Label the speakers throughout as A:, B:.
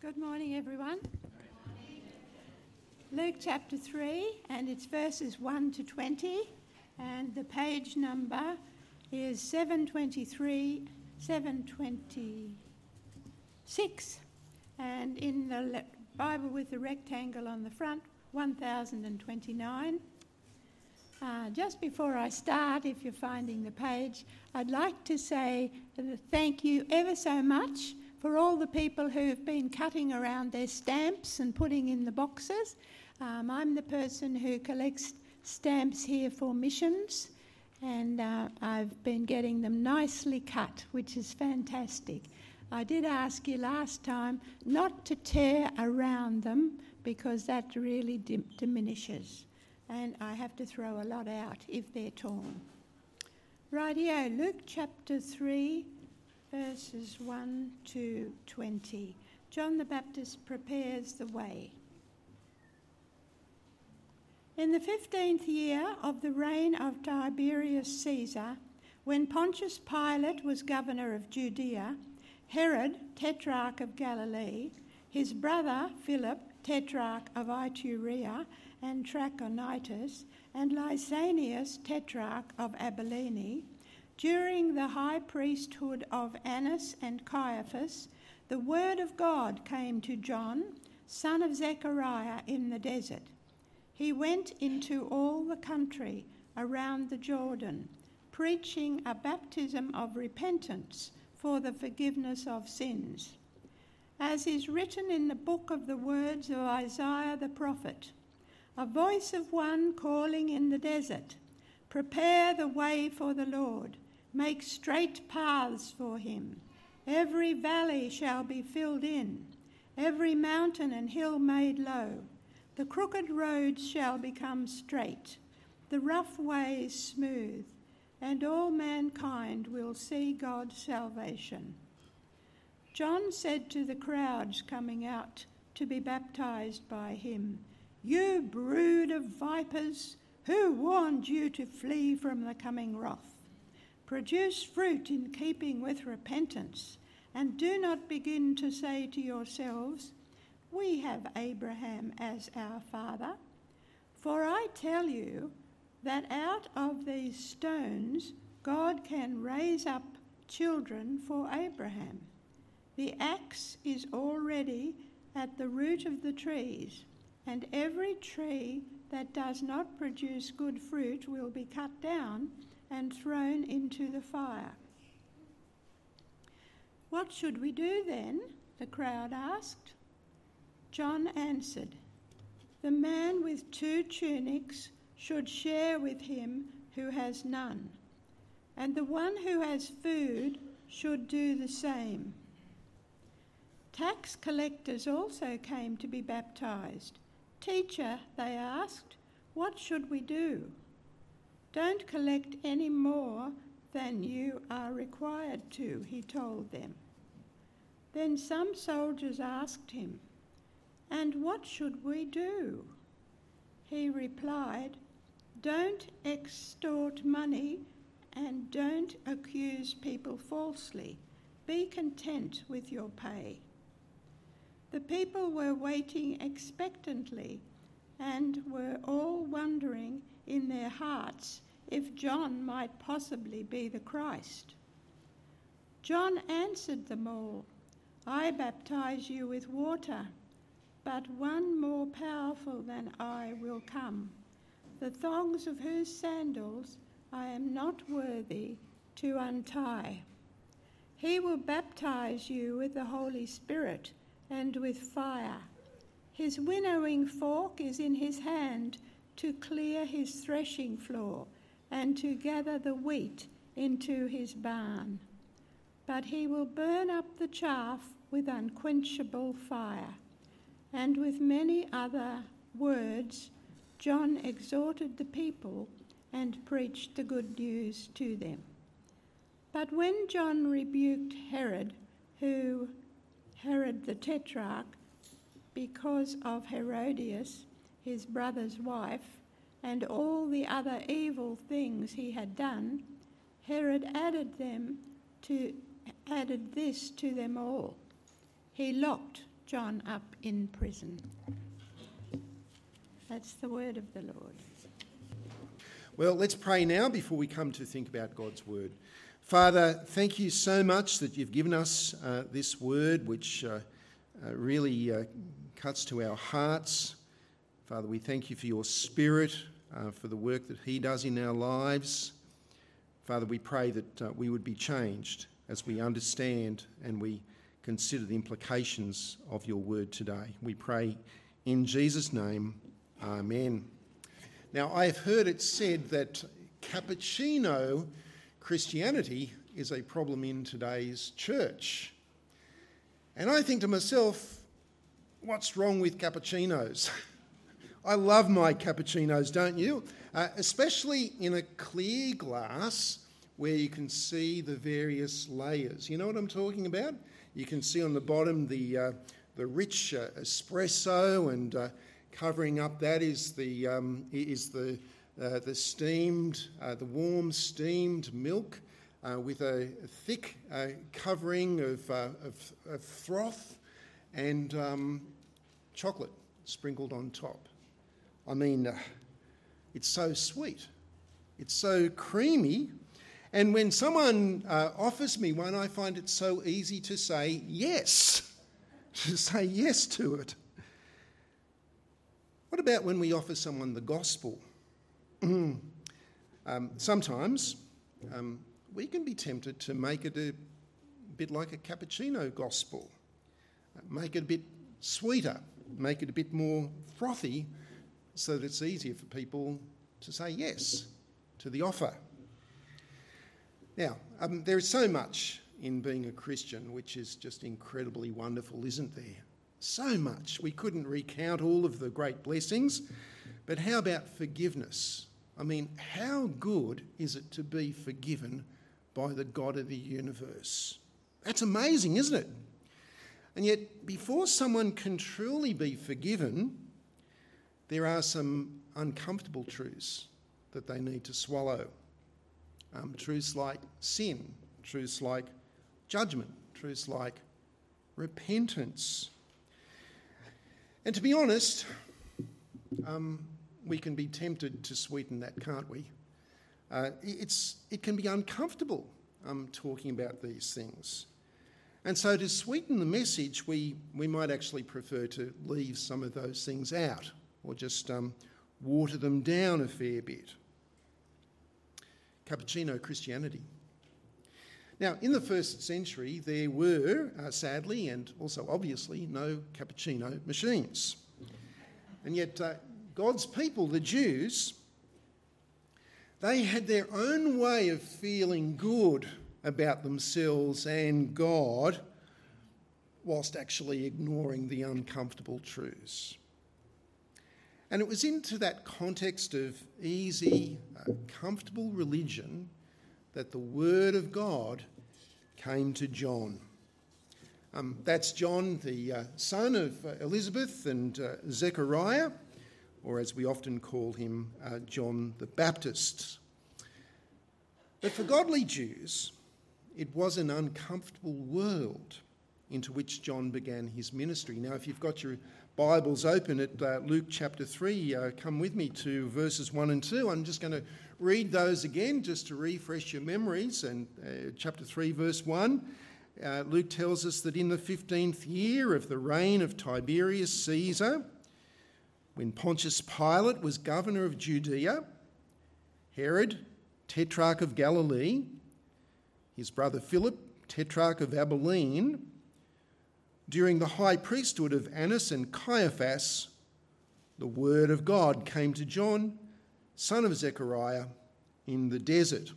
A: Good morning, everyone. Luke chapter 3, and it's verses 1 to 20, and the page number is 723, 726, and in the Bible with the rectangle on the front, 1029. Uh, just before I start, if you're finding the page, I'd like to say thank you ever so much for all the people who've been cutting around their stamps and putting in the boxes. Um, I'm the person who collects stamps here for missions, and uh, I've been getting them nicely cut, which is fantastic. I did ask you last time not to tear around them because that really dim- diminishes, and I have to throw a lot out if they're torn. Rightio, Luke chapter 3 verses 1 to 20. John the Baptist prepares the way. In the fifteenth year of the reign of Tiberius Caesar, when Pontius Pilate was governor of Judea, Herod, tetrarch of Galilee, his brother Philip, tetrarch of Iturea and Trachonitis, and Lysanias, tetrarch of Abilene, during the high priesthood of Annas and Caiaphas, the word of God came to John, son of Zechariah, in the desert. He went into all the country around the Jordan, preaching a baptism of repentance for the forgiveness of sins. As is written in the book of the words of Isaiah the prophet, a voice of one calling in the desert, Prepare the way for the Lord Make straight paths for him. Every valley shall be filled in, every mountain and hill made low. The crooked roads shall become straight, the rough ways smooth, and all mankind will see God's salvation. John said to the crowds coming out to be baptized by him, You brood of vipers, who warned you to flee from the coming wrath? Produce fruit in keeping with repentance, and do not begin to say to yourselves, We have Abraham as our father. For I tell you that out of these stones God can raise up children for Abraham. The axe is already at the root of the trees, and every tree that does not produce good fruit will be cut down and thrown into the fire. What should we do then? the crowd asked. John answered, The man with two tunics should share with him who has none, and the one who has food should do the same. Tax collectors also came to be baptized. Teacher, they asked, what should we do? Don't collect any more than you are required to, he told them. Then some soldiers asked him, And what should we do? He replied, Don't extort money and don't accuse people falsely. Be content with your pay. The people were waiting expectantly and were all wondering in their hearts if John might possibly be the Christ. John answered them all, I baptize you with water, but one more powerful than I will come, the thongs of whose sandals I am not worthy to untie. He will baptize you with the Holy Spirit and with fire. His winnowing fork is in his hand to clear his threshing floor and to gather the wheat into his barn. But he will burn up the chaff with unquenchable fire. And with many other words, John exhorted the people and preached the good news to them. But when John rebuked Herod, who Herod the Tetrarch, because of Herodias, his brother's wife, and all the other evil things he had done, Herod added them to added this to them all. He locked John up in prison. That's the word of the Lord.
B: Well, let's pray now before we come to think about God's word. Father, thank you so much that you've given us uh, this word which uh, uh, really uh, cuts to our hearts. Father, we thank you for your spirit, uh, for the work that he does in our lives. Father, we pray that uh, we would be changed as we understand and we consider the implications of your word today. We pray in Jesus' name, Amen. Now, I have heard it said that cappuccino Christianity is a problem in today's church. And I think to myself, what's wrong with cappuccinos? I love my cappuccinos, don't you? Uh, especially in a clear glass where you can see the various layers. You know what I'm talking about? You can see on the bottom the, uh, the rich uh, espresso, and uh, covering up that is the, um, is the, uh, the steamed, uh, the warm steamed milk with a thick covering of, of, of, froth and um, chocolate sprinkled on top. I mean, uh, it's so sweet, it's so creamy. And when someone uh, offers me one, I find it so easy to say yes, to say yes to it. What about when we offer someone the gospel? um, sometimes um, we can be tempted to make it a bit like a cappuccino gospel, make it a bit sweeter, make it a bit more frothy so that it's easier for people to say yes to the offer. Now, um, there is so much in being a Christian which is just incredibly wonderful, isn't there? So much. We couldn't recount all of the great blessings, but how about forgiveness? I mean, how good is it to be forgiven by the God of the universe? That's amazing, isn't it? And yet, before someone can truly be forgiven, there are some uncomfortable truths that they need to swallow. Um, truths like sin, truths like judgment, truths like repentance. And to be honest, um, we can be tempted to sweeten that, can't we? Uh, it's, it can be uncomfortable um, talking about these things. And so, to sweeten the message, we, we might actually prefer to leave some of those things out or just um, water them down a fair bit. Cappuccino Christianity. Now, in the first century, there were, uh, sadly and also obviously, no cappuccino machines. And yet, uh, God's people, the Jews, they had their own way of feeling good about themselves and God whilst actually ignoring the uncomfortable truths. And it was into that context of easy, uh, comfortable religion that the Word of God came to John. Um, that's John, the uh, son of uh, Elizabeth and uh, Zechariah, or as we often call him, uh, John the Baptist. But for godly Jews, it was an uncomfortable world into which John began his ministry. Now, if you've got your Bibles open at uh, Luke chapter 3, uh, come with me to verses 1 and 2. I'm just going to read those again just to refresh your memories. And uh, chapter 3, verse 1, uh, Luke tells us that in the 15th year of the reign of Tiberius Caesar, when Pontius Pilate was governor of Judea, Herod, tetrarch of Galilee, his brother Philip, tetrarch of Abilene, during the high priesthood of Annas and Caiaphas, the word of God came to John, son of Zechariah, in the desert.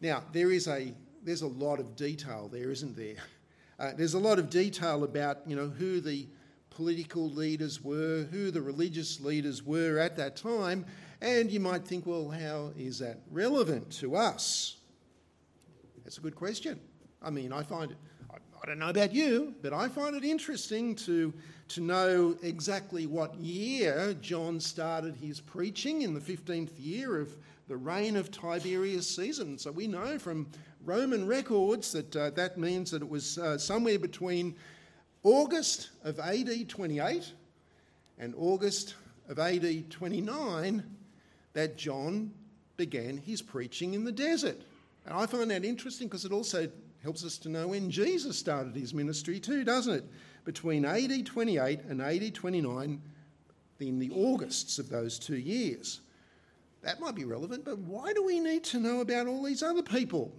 B: Now, there is a, there's a lot of detail there, isn't there? Uh, there's a lot of detail about, you know, who the political leaders were, who the religious leaders were at that time, and you might think, well, how is that relevant to us? That's a good question. I mean, I find it I don't know about you, but I find it interesting to, to know exactly what year John started his preaching in the 15th year of the reign of Tiberius Caesar. So we know from Roman records that uh, that means that it was uh, somewhere between August of AD 28 and August of AD 29 that John began his preaching in the desert. And I find that interesting because it also helps us to know when Jesus started his ministry too, doesn't it? Between AD 28 and AD 29, in the Augusts of those two years. That might be relevant, but why do we need to know about all these other people?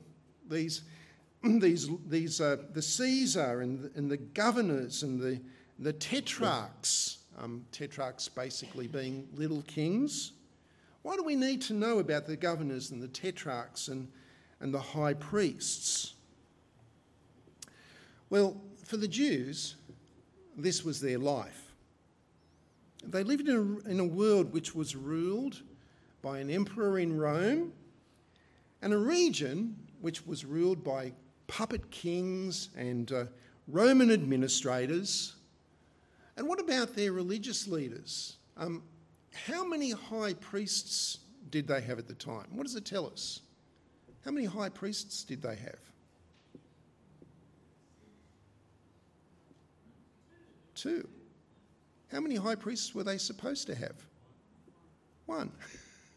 B: These, these, these uh, the Caesar and the, and the governors and the, the tetrarchs, um, tetrarchs basically being little kings. Why do we need to know about the governors and the tetrarchs and, and the high priests? Well, for the Jews, this was their life. They lived in a, in a world which was ruled by an emperor in Rome and a region which was ruled by puppet kings and uh, Roman administrators. And what about their religious leaders? Um, how many high priests did they have at the time? What does it tell us? How many high priests did they have? Two. How many high priests were they supposed to have? One.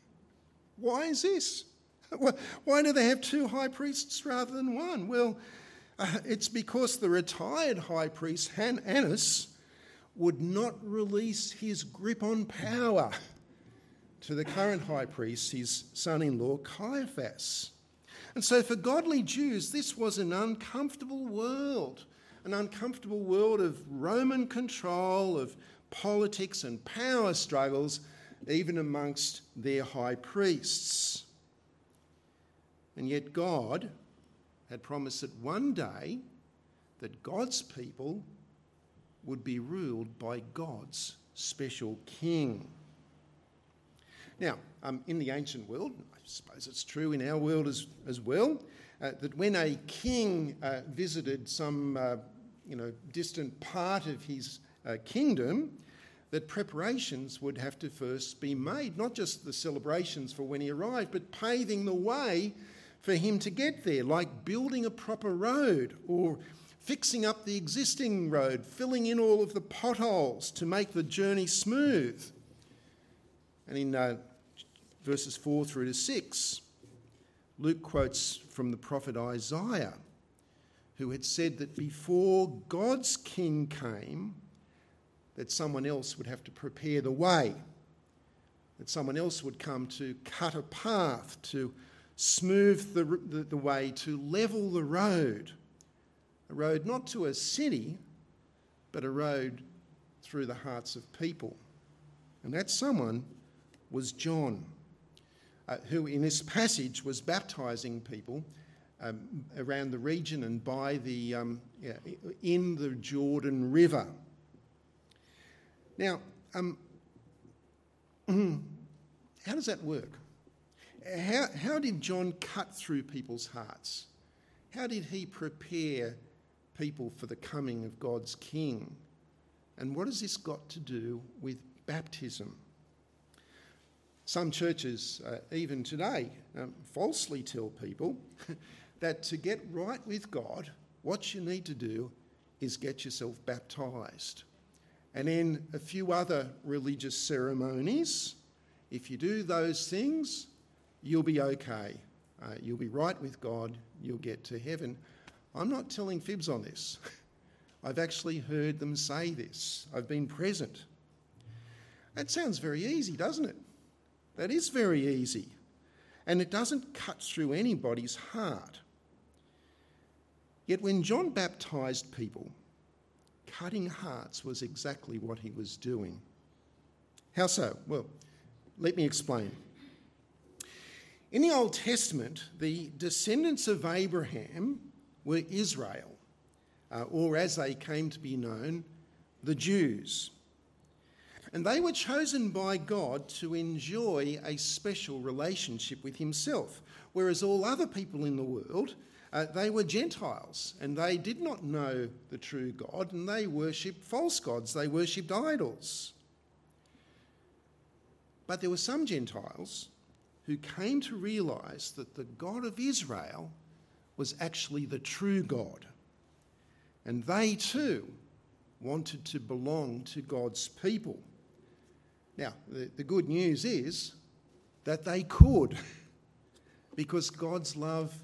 B: Why is this? Why do they have two high priests rather than one? Well, uh, it's because the retired high priest, Han- Annas, would not release his grip on power to the current high priest, his son in law, Caiaphas. And so, for godly Jews, this was an uncomfortable world an uncomfortable world of Roman control, of politics and power struggles, even amongst their high priests. And yet, God had promised that one day that God's people would be ruled by God's special king. Now, um, in the ancient world, I suppose it's true in our world as, as well, uh, that when a king uh, visited some uh, you know, distant part of his uh, kingdom, that preparations would have to first be made, not just the celebrations for when he arrived, but paving the way for him to get there, like building a proper road or fixing up the existing road, filling in all of the potholes to make the journey smooth. And in uh, verses 4 through to 6, Luke quotes from the prophet Isaiah, who had said that before God's king came, that someone else would have to prepare the way, that someone else would come to cut a path, to smooth the, the, the way, to level the road. A road not to a city, but a road through the hearts of people. And that someone was John, uh, who in this passage was baptizing people um, around the region and by the, um, yeah, in the Jordan River. Now, um, how does that work? How, how did John cut through people's hearts? How did he prepare people for the coming of God's King? And what has this got to do with baptism? Some churches, uh, even today, um, falsely tell people that to get right with God, what you need to do is get yourself baptized. And in a few other religious ceremonies, if you do those things, you'll be okay. Uh, you'll be right with God, you'll get to heaven. I'm not telling fibs on this. I've actually heard them say this, I've been present. That sounds very easy, doesn't it? That is very easy. And it doesn't cut through anybody's heart. Yet when John baptized people, cutting hearts was exactly what he was doing. How so? Well, let me explain. In the Old Testament, the descendants of Abraham were Israel, uh, or as they came to be known, the Jews. And they were chosen by God to enjoy a special relationship with Himself, whereas all other people in the world uh, they were Gentiles and they did not know the true God and they worshipped false gods, they worshipped idols. But there were some Gentiles who came to realise that the God of Israel was actually the true God. And they too wanted to belong to God's people. Now, the, the good news is that they could, because God's love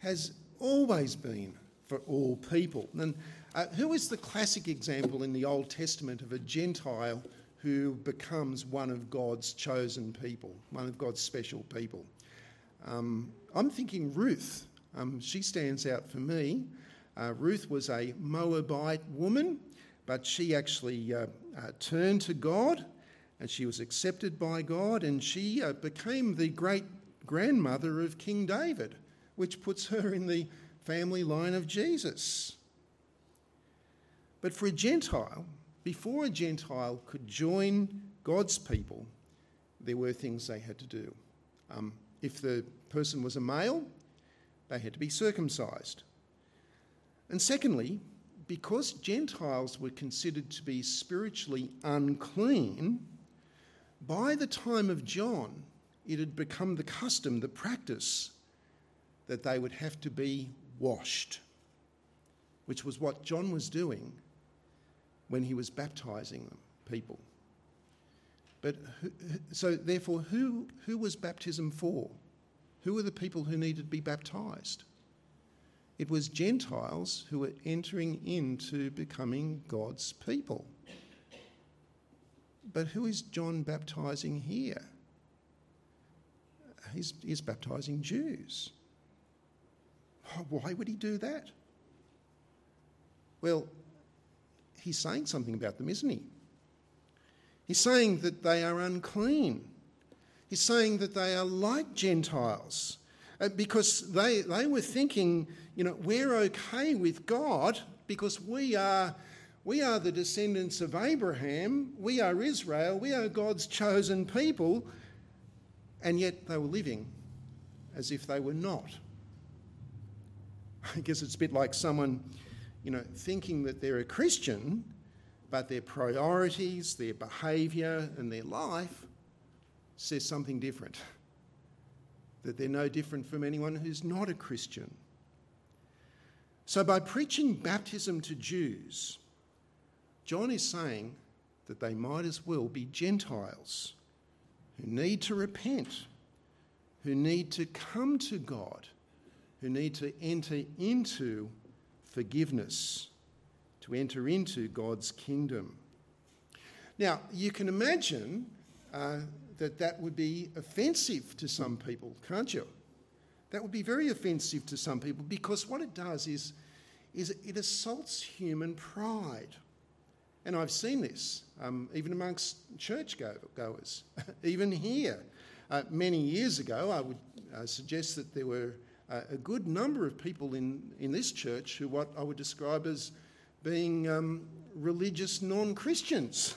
B: has always been for all people. And uh, who is the classic example in the Old Testament of a Gentile who becomes one of God's chosen people, one of God's special people? Um, I'm thinking Ruth. Um, she stands out for me. Uh, Ruth was a Moabite woman, but she actually uh, uh, turned to God and she was accepted by God and she uh, became the great grandmother of King David, which puts her in the family line of Jesus. But for a Gentile, before a Gentile could join God's people, there were things they had to do. Um, if the person was a male, they had to be circumcised. And secondly, because Gentiles were considered to be spiritually unclean, by the time of John, it had become the custom, the practice, that they would have to be washed, which was what John was doing when he was baptizing them, people. But so, therefore, who, who was baptism for? Who were the people who needed to be baptized? It was Gentiles who were entering into becoming God's people. But who is John baptizing here? He's, he's baptizing Jews. Why would he do that? Well, he's saying something about them, isn't he? He's saying that they are unclean. He's saying that they are like Gentiles uh, because they, they were thinking, you know, we're okay with God because we are, we are the descendants of Abraham, we are Israel, we are God's chosen people, and yet they were living as if they were not. I guess it's a bit like someone, you know, thinking that they're a Christian, but their priorities, their behaviour, and their life says something different. That they're no different from anyone who's not a Christian. So, by preaching baptism to Jews, John is saying that they might as well be Gentiles who need to repent, who need to come to God who need to enter into forgiveness, to enter into God's kingdom. Now, you can imagine uh, that that would be offensive to some people, can't you? That would be very offensive to some people because what it does is, is it assaults human pride. And I've seen this um, even amongst church goers, even here. Uh, many years ago, I would uh, suggest that there were uh, a good number of people in, in this church who what I would describe as being um, religious non Christians,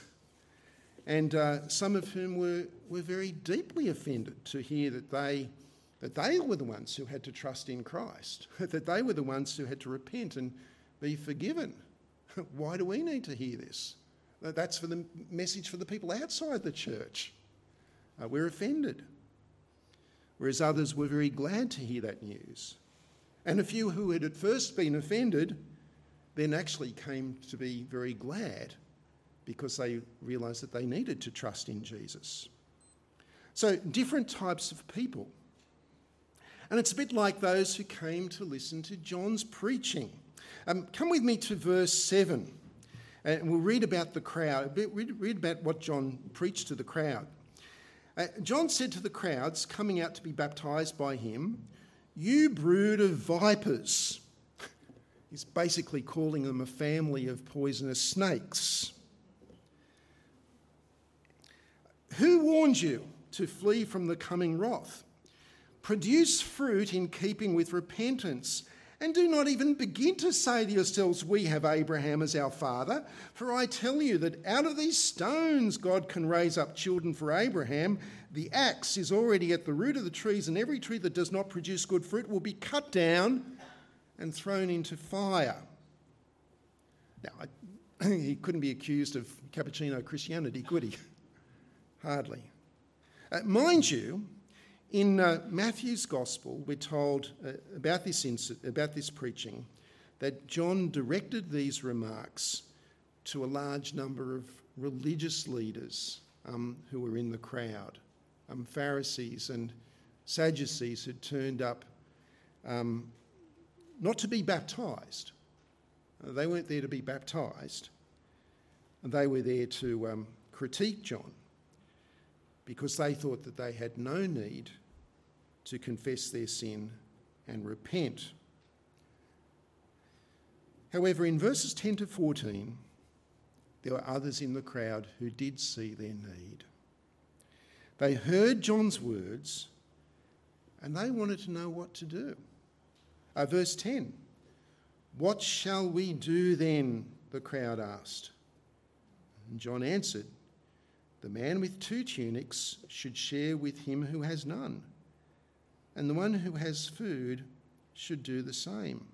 B: and uh, some of whom were, were very deeply offended to hear that they, that they were the ones who had to trust in Christ, that they were the ones who had to repent and be forgiven. Why do we need to hear this? That's for the message for the people outside the church. Uh, we're offended whereas others were very glad to hear that news. And a few who had at first been offended then actually came to be very glad because they realised that they needed to trust in Jesus. So, different types of people. And it's a bit like those who came to listen to John's preaching. Um, come with me to verse 7, and we'll read about the crowd, read about what John preached to the crowd. Uh, John said to the crowds coming out to be baptized by him, You brood of vipers. He's basically calling them a family of poisonous snakes. Who warned you to flee from the coming wrath? Produce fruit in keeping with repentance and do not even begin to say to yourselves, We have Abraham as our father. For I tell you that out of these stones God can raise up children for Abraham. The axe is already at the root of the trees, and every tree that does not produce good fruit will be cut down and thrown into fire. Now, I, he couldn't be accused of cappuccino Christianity, could he? Hardly. Uh, mind you, in uh, Matthew's Gospel, we're told uh, about, this inc- about this preaching that John directed these remarks to a large number of religious leaders um, who were in the crowd, um, Pharisees and Sadducees who turned up um, not to be baptized. Uh, they weren't there to be baptized. They were there to um, critique John because they thought that they had no need to confess their sin and repent. However, in verses 10 to 14, there were others in the crowd who did see their need. They heard John's words and they wanted to know what to do. Uh, verse 10 What shall we do then? The crowd asked. And John answered, The man with two tunics should share with him who has none, and the one who has food should do the same.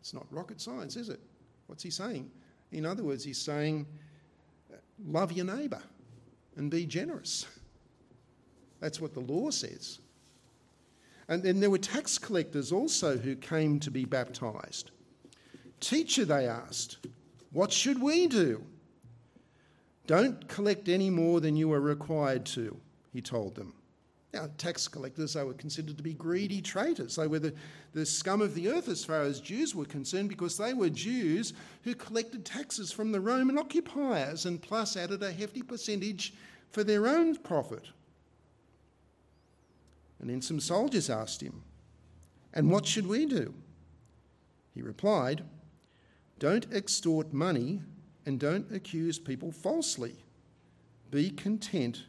B: It's not rocket science, is it? What's he saying? In other words, he's saying, love your neighbour and be generous. That's what the law says. And then there were tax collectors also who came to be baptized. Teacher, they asked, what should we do? Don't collect any more than you are required to, he told them. Now, tax collectors, they were considered to be greedy traitors. They were the, the scum of the earth as far as Jews were concerned because they were Jews who collected taxes from the Roman occupiers and plus added a hefty percentage for their own profit. And then some soldiers asked him, And what should we do? He replied, Don't extort money and don't accuse people falsely. Be content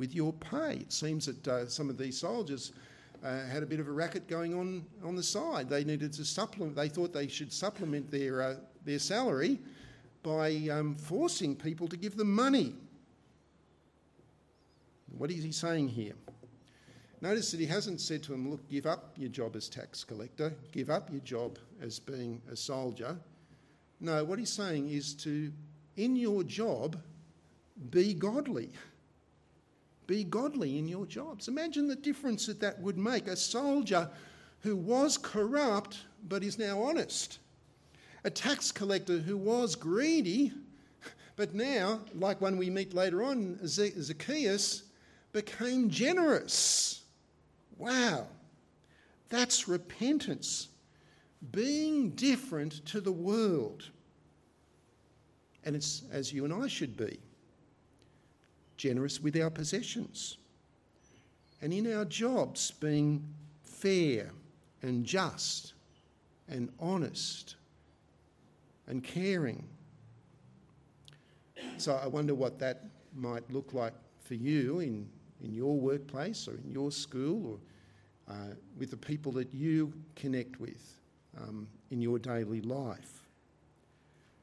B: with your pay. It seems that uh, some of these soldiers uh, had a bit of a racket going on on the side. They needed to supplement, they thought they should supplement their, uh, their salary by um, forcing people to give them money. What is he saying here? Notice that he hasn't said to them, Look, give up your job as tax collector, give up your job as being a soldier. No, what he's saying is to, in your job, be godly. Be godly in your jobs. Imagine the difference that that would make. A soldier who was corrupt but is now honest. A tax collector who was greedy but now, like one we meet later on, Zacchaeus, became generous. Wow, that's repentance. Being different to the world. And it's as you and I should be generous with our possessions. And in our jobs, being fair and just and honest and caring. So I wonder what that might look like for you in, in your workplace or in your school or uh, with the people that you connect with um, in your daily life.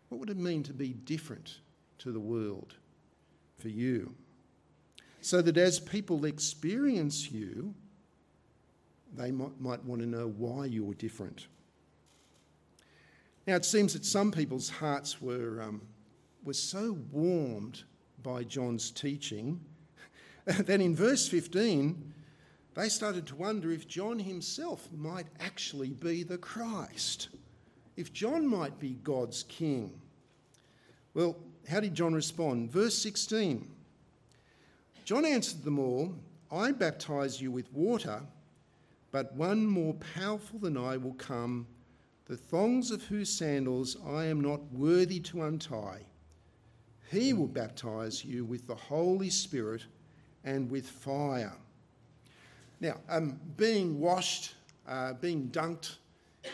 B: What would it mean to be different to the world for you? So that as people experience you, they might, might want to know why you're different. Now, it seems that some people's hearts were, um, were so warmed by John's teaching that in verse 15, they started to wonder if John himself might actually be the Christ, if John might be God's king. Well, how did John respond? Verse 16 John answered them all I baptize you with water, but one more powerful than I will come, the thongs of whose sandals I am not worthy to untie. He will baptize you with the Holy Spirit and with fire. Now, um, being washed, uh, being dunked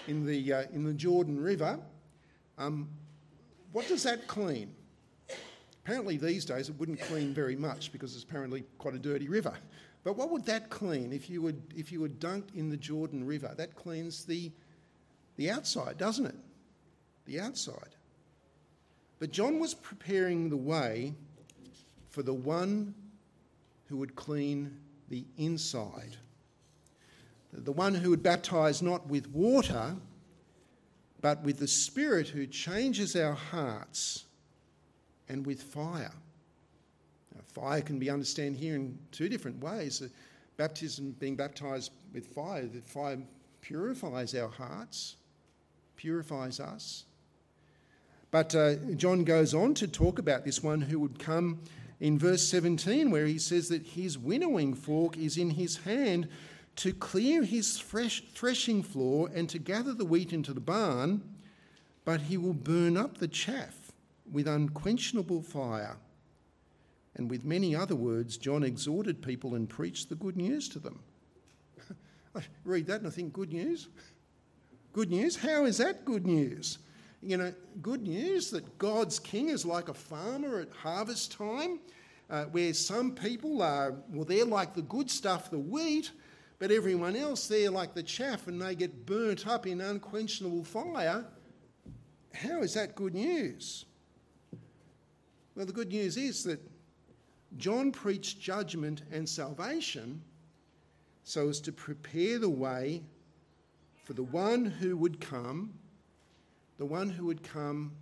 B: in the, uh, in the Jordan River, um, what does that clean? Apparently, these days it wouldn't clean very much because it's apparently quite a dirty river. But what would that clean if you would if you were dunked in the Jordan River? That cleans the the outside, doesn't it? The outside. But John was preparing the way for the one who would clean the inside. The one who would baptize not with water, but with the Spirit who changes our hearts and with fire. Now, fire can be understood here in two different ways. The baptism, being baptized with fire, the fire purifies our hearts, purifies us. But uh, John goes on to talk about this one who would come in verse 17, where he says that his winnowing fork is in his hand to clear his threshing floor and to gather the wheat into the barn, but he will burn up the chaff with unquenchable fire. And with many other words, John exhorted people and preached the good news to them. I read that and I think, good news? Good news? How is that good news? You know, good news that God's king is like a farmer at harvest time, uh, where some people are, well, they're like the good stuff, the wheat, but everyone else, they're like the chaff and they get burnt up in unquenchable fire. How is that good news? Well, the good news is that John preached judgment and salvation so as to prepare the way for the one who would come, the one who would come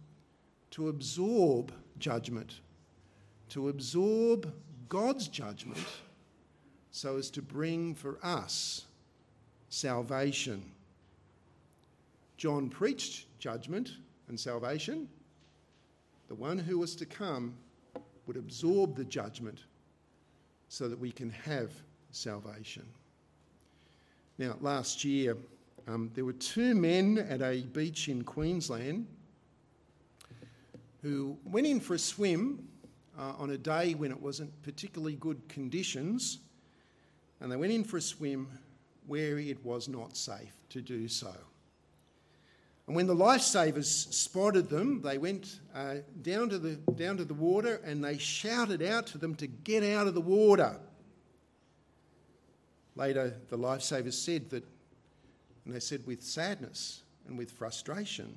B: to absorb judgment, to absorb God's judgment, so as to bring for us salvation. John preached judgment and salvation. The one who was to come would absorb the judgment so that we can have salvation. Now, last year, um, there were two men at a beach in Queensland who went in for a swim uh, on a day when it wasn't particularly good conditions, and they went in for a swim where it was not safe to do so. And when the lifesavers spotted them, they went uh, down, to the, down to the water and they shouted out to them to get out of the water. Later, the lifesavers said that, and they said with sadness and with frustration,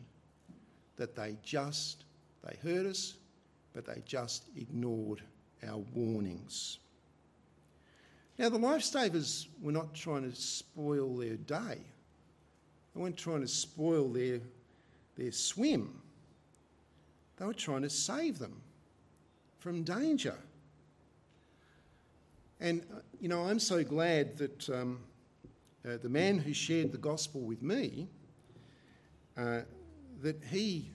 B: that they just, they heard us, but they just ignored our warnings. Now, the lifesavers were not trying to spoil their day. They weren't trying to spoil their, their swim. They were trying to save them from danger. And, uh, you know, I'm so glad that um, uh, the man who shared the gospel with me, uh, that he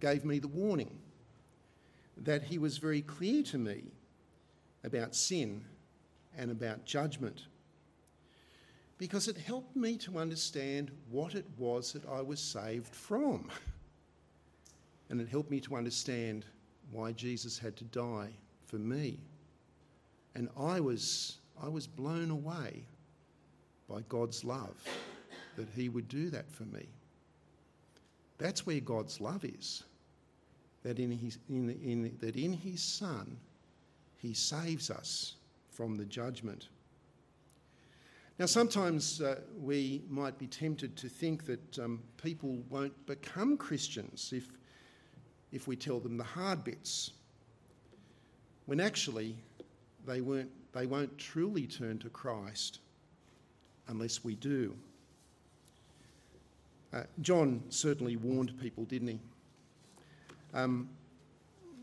B: gave me the warning, that he was very clear to me about sin and about judgment because it helped me to understand what it was that I was saved from. And it helped me to understand why Jesus had to die for me. And I was, I was blown away by God's love that He would do that for me. That's where God's love is. That in his, in, in, that in his Son, He saves us from the judgment. Now, sometimes uh, we might be tempted to think that um, people won't become Christians if, if we tell them the hard bits, when actually they, weren't, they won't truly turn to Christ unless we do. Uh, John certainly warned people, didn't he? Um,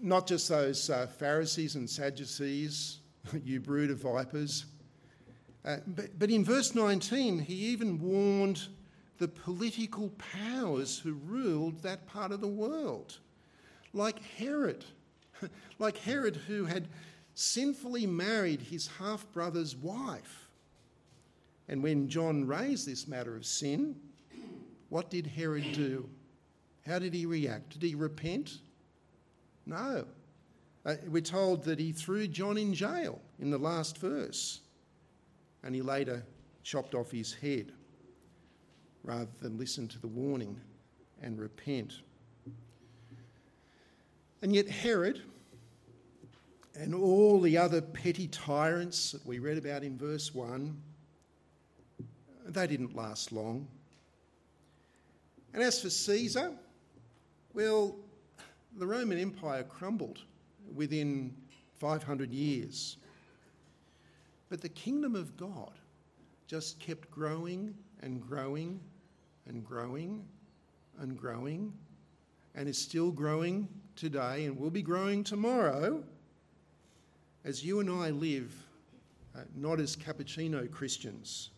B: not just those uh, Pharisees and Sadducees, you brood of vipers uh, but, but in verse 19, he even warned the political powers who ruled that part of the world, like Herod, like Herod who had sinfully married his half brother's wife. And when John raised this matter of sin, what did Herod do? How did he react? Did he repent? No. Uh, we're told that he threw John in jail in the last verse and he later chopped off his head rather than listen to the warning and repent. And yet, Herod and all the other petty tyrants that we read about in verse 1, they didn't last long. And as for Caesar, well, the Roman Empire crumbled within 500 years. But the kingdom of God just kept growing and growing and growing and growing and is still growing today and will be growing tomorrow as you and I live uh, not as cappuccino Christians,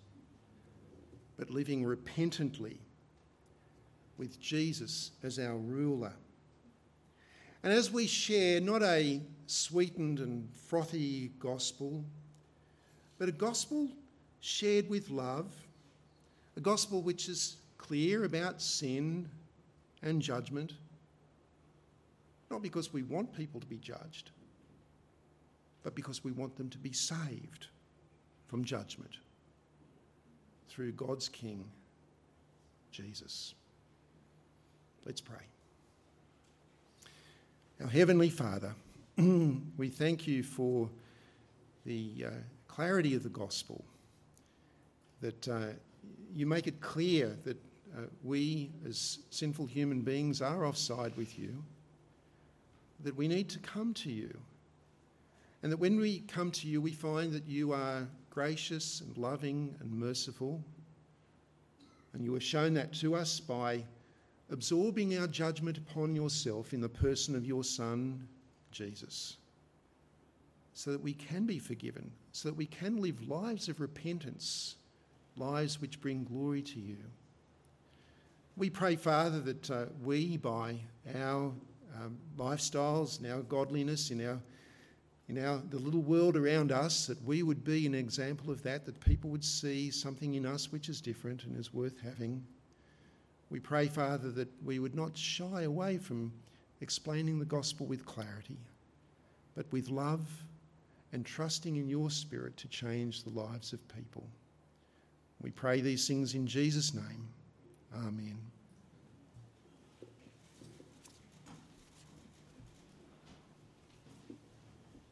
B: but living repentantly with Jesus as our ruler. And as we share not a sweetened and frothy gospel, but a gospel shared with love, a gospel which is clear about sin and judgment, not because we want people to be judged, but because we want them to be saved from judgment through God's King, Jesus. Let's pray. Our Heavenly Father, we thank you for the uh, clarity of the gospel, that uh, you make it clear that uh, we, as sinful human beings, are offside with you, that we need to come to you, and that when we come to you, we find that you are gracious and loving and merciful. And you have shown that to us by absorbing our judgment upon yourself in the person of your Son, Jesus, so that we can be forgiven, so that we can live lives of repentance, lives which bring glory to you. We pray, Father, that uh, we, by our um, lifestyles and our godliness, in our in our, the little world around us, that we would be an example of that, that people would see something in us which is different and is worth having. We pray, Father, that we would not shy away from explaining the gospel with clarity, but with love and trusting in your Spirit to change the lives of people. We pray these things in Jesus' name. Amen.